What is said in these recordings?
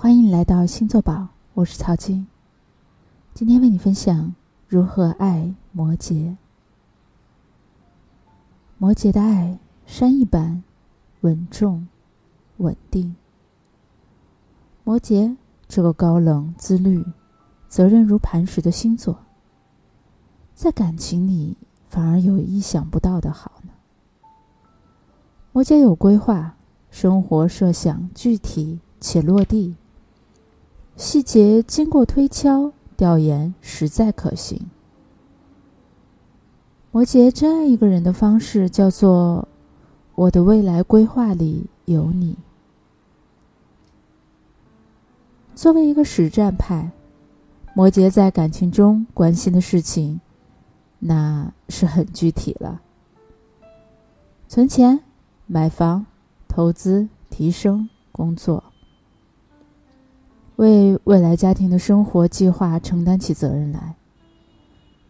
欢迎来到星座宝，我是曹晶。今天为你分享如何爱摩羯。摩羯的爱，山一般稳重、稳定。摩羯这个高冷、自律、责任如磐石的星座，在感情里反而有意想不到的好呢。摩羯有规划，生活设想具体且落地，细节经过推敲调研，实在可行。摩羯真爱一个人的方式叫做“我的未来规划里有你”。作为一个实战派，摩羯在感情中关心的事情，那是很具体了。存钱、买房、投资、提升、工作，为未来家庭的生活计划承担起责任来，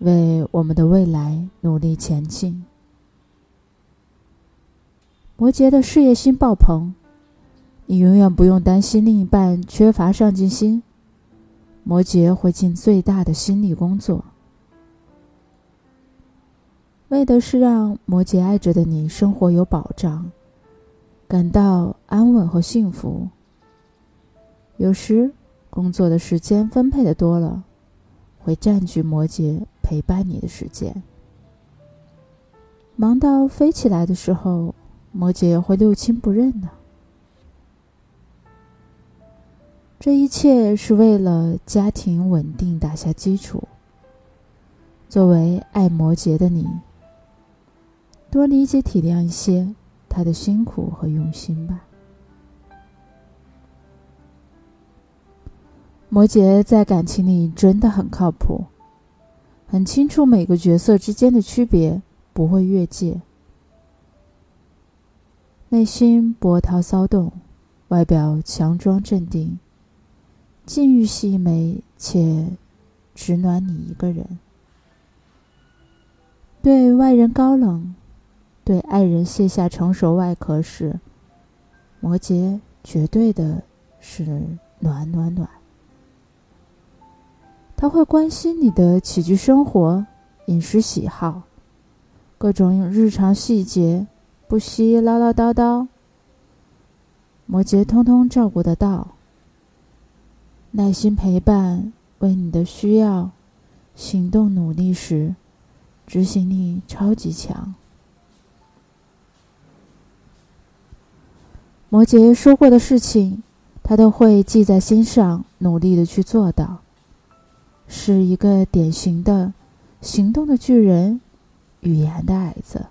为我们的未来努力前进。摩羯的事业心爆棚。你永远不用担心另一半缺乏上进心。摩羯会尽最大的心力工作，为的是让摩羯爱着的你生活有保障，感到安稳和幸福。有时工作的时间分配的多了，会占据摩羯陪伴你的时间。忙到飞起来的时候，摩羯会六亲不认呢。这一切是为了家庭稳定打下基础。作为爱摩羯的你，多理解体谅一些他的辛苦和用心吧。摩羯在感情里真的很靠谱，很清楚每个角色之间的区别，不会越界。内心波涛骚动，外表强装镇定。禁欲系一枚，且只暖你一个人。对外人高冷，对爱人卸下成熟外壳时，摩羯绝对的是暖暖暖。他会关心你的起居生活、饮食喜好，各种日常细节，不惜唠唠叨叨，摩羯通通照顾得到。耐心陪伴，为你的需要行动努力时，执行力超级强。摩羯说过的事情，他都会记在心上，努力的去做到，是一个典型的行动的巨人，语言的矮子。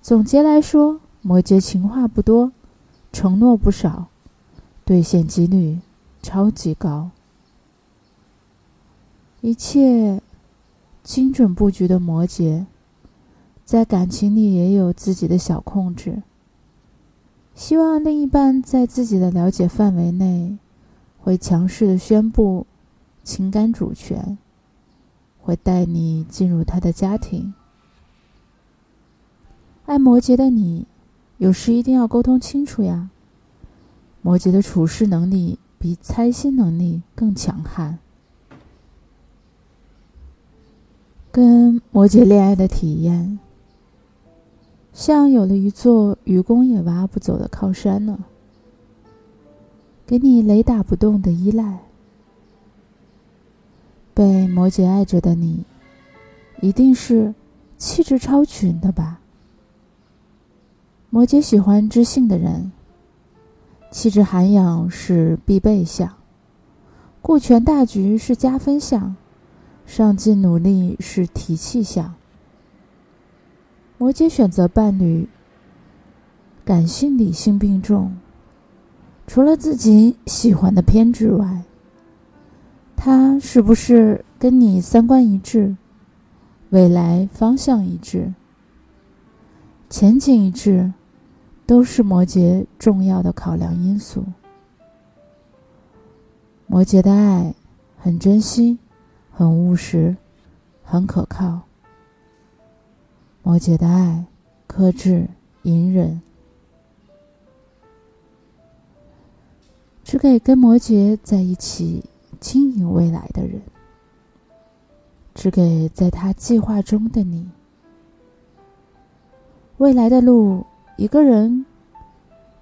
总结来说，摩羯情话不多，承诺不少。兑现几率超级高，一切精准布局的摩羯，在感情里也有自己的小控制。希望另一半在自己的了解范围内，会强势的宣布情感主权，会带你进入他的家庭。爱摩羯的你，有时一定要沟通清楚呀。摩羯的处事能力比猜心能力更强悍。跟摩羯恋爱的体验，像有了一座愚公也挖不走的靠山呢。给你雷打不动的依赖。被摩羯爱着的你，一定是气质超群的吧？摩羯喜欢知性的人。气质涵养是必备项，顾全大局是加分项，上进努力是提气项。摩羯选择伴侣，感性理性并重，除了自己喜欢的偏执外，他是不是跟你三观一致，未来方向一致，前景一致？都是摩羯重要的考量因素。摩羯的爱很珍惜，很务实，很可靠。摩羯的爱克制、隐忍。只给跟摩羯在一起经营未来的人，只给在他计划中的你。未来的路，一个人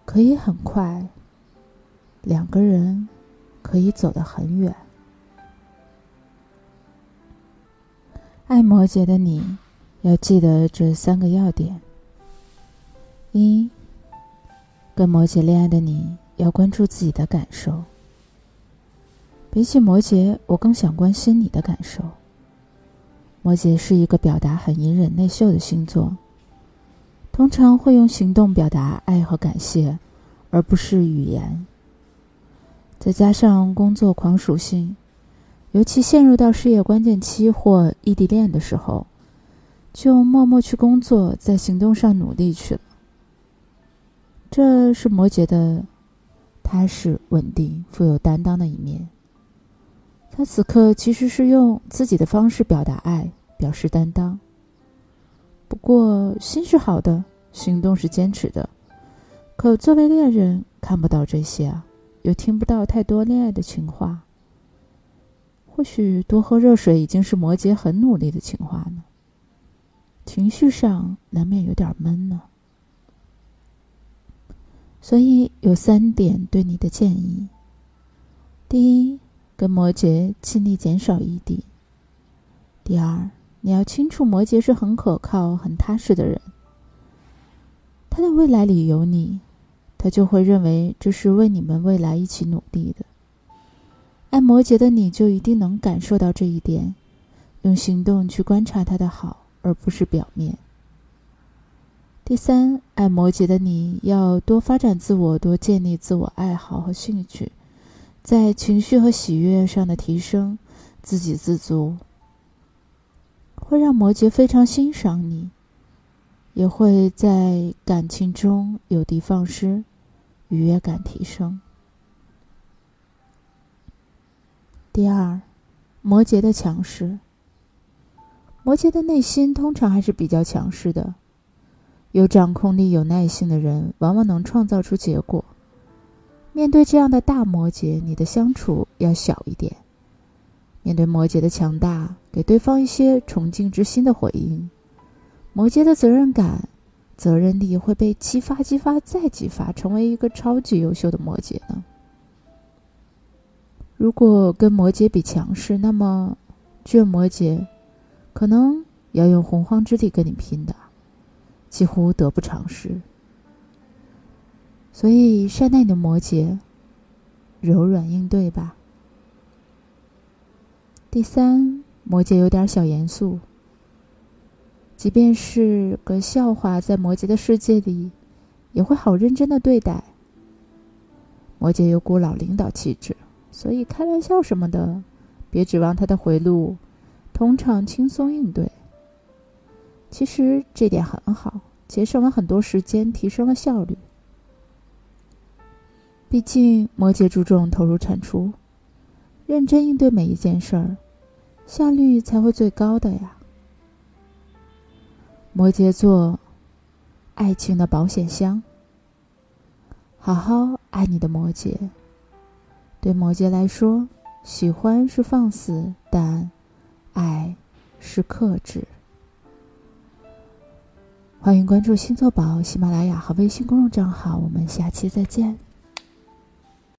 可以很快，两个人可以走得很远。爱摩羯的你，要记得这三个要点：一，跟摩羯恋爱的你要关注自己的感受。比起摩羯，我更想关心你的感受。摩羯是一个表达很隐忍、内秀的星座，通常会用行动表达爱和感谢，而不是语言。再加上工作狂属性。尤其陷入到事业关键期或异地恋的时候，就默默去工作，在行动上努力去了。这是摩羯的踏实、稳定、富有担当的一面。他此刻其实是用自己的方式表达爱，表示担当。不过心是好的，行动是坚持的。可作为恋人，看不到这些啊，又听不到太多恋爱的情话。或许多喝热水已经是摩羯很努力的情话呢。情绪上难免有点闷呢。所以有三点对你的建议：第一，跟摩羯尽力减少异地；第二，你要清楚摩羯是很可靠、很踏实的人，他的未来里有你，他就会认为这是为你们未来一起努力的。爱摩羯的你就一定能感受到这一点，用行动去观察他的好，而不是表面。第三，爱摩羯的你要多发展自我，多建立自我爱好和兴趣，在情绪和喜悦上的提升，自给自足，会让摩羯非常欣赏你，也会在感情中有的放矢，愉悦感提升。第二，摩羯的强势。摩羯的内心通常还是比较强势的，有掌控力、有耐心的人，往往能创造出结果。面对这样的大摩羯，你的相处要小一点。面对摩羯的强大，给对方一些崇敬之心的回应。摩羯的责任感、责任力会被激发、激发再激发，成为一个超级优秀的摩羯呢。如果跟摩羯比强势，那么这摩羯可能要用洪荒之力跟你拼的，几乎得不偿失。所以善待你的摩羯，柔软应对吧。第三，摩羯有点小严肃，即便是个笑话，在摩羯的世界里，也会好认真的对待。摩羯有股老领导气质。所以开玩笑什么的，别指望他的回路，通常轻松应对。其实这点很好，节省了很多时间，提升了效率。毕竟摩羯注重投入产出，认真应对每一件事儿，效率才会最高的呀。摩羯座，爱情的保险箱。好好爱你的摩羯。对摩羯来说，喜欢是放肆，但爱是克制。欢迎关注星座宝喜马拉雅和微信公众账号，我们下期再见。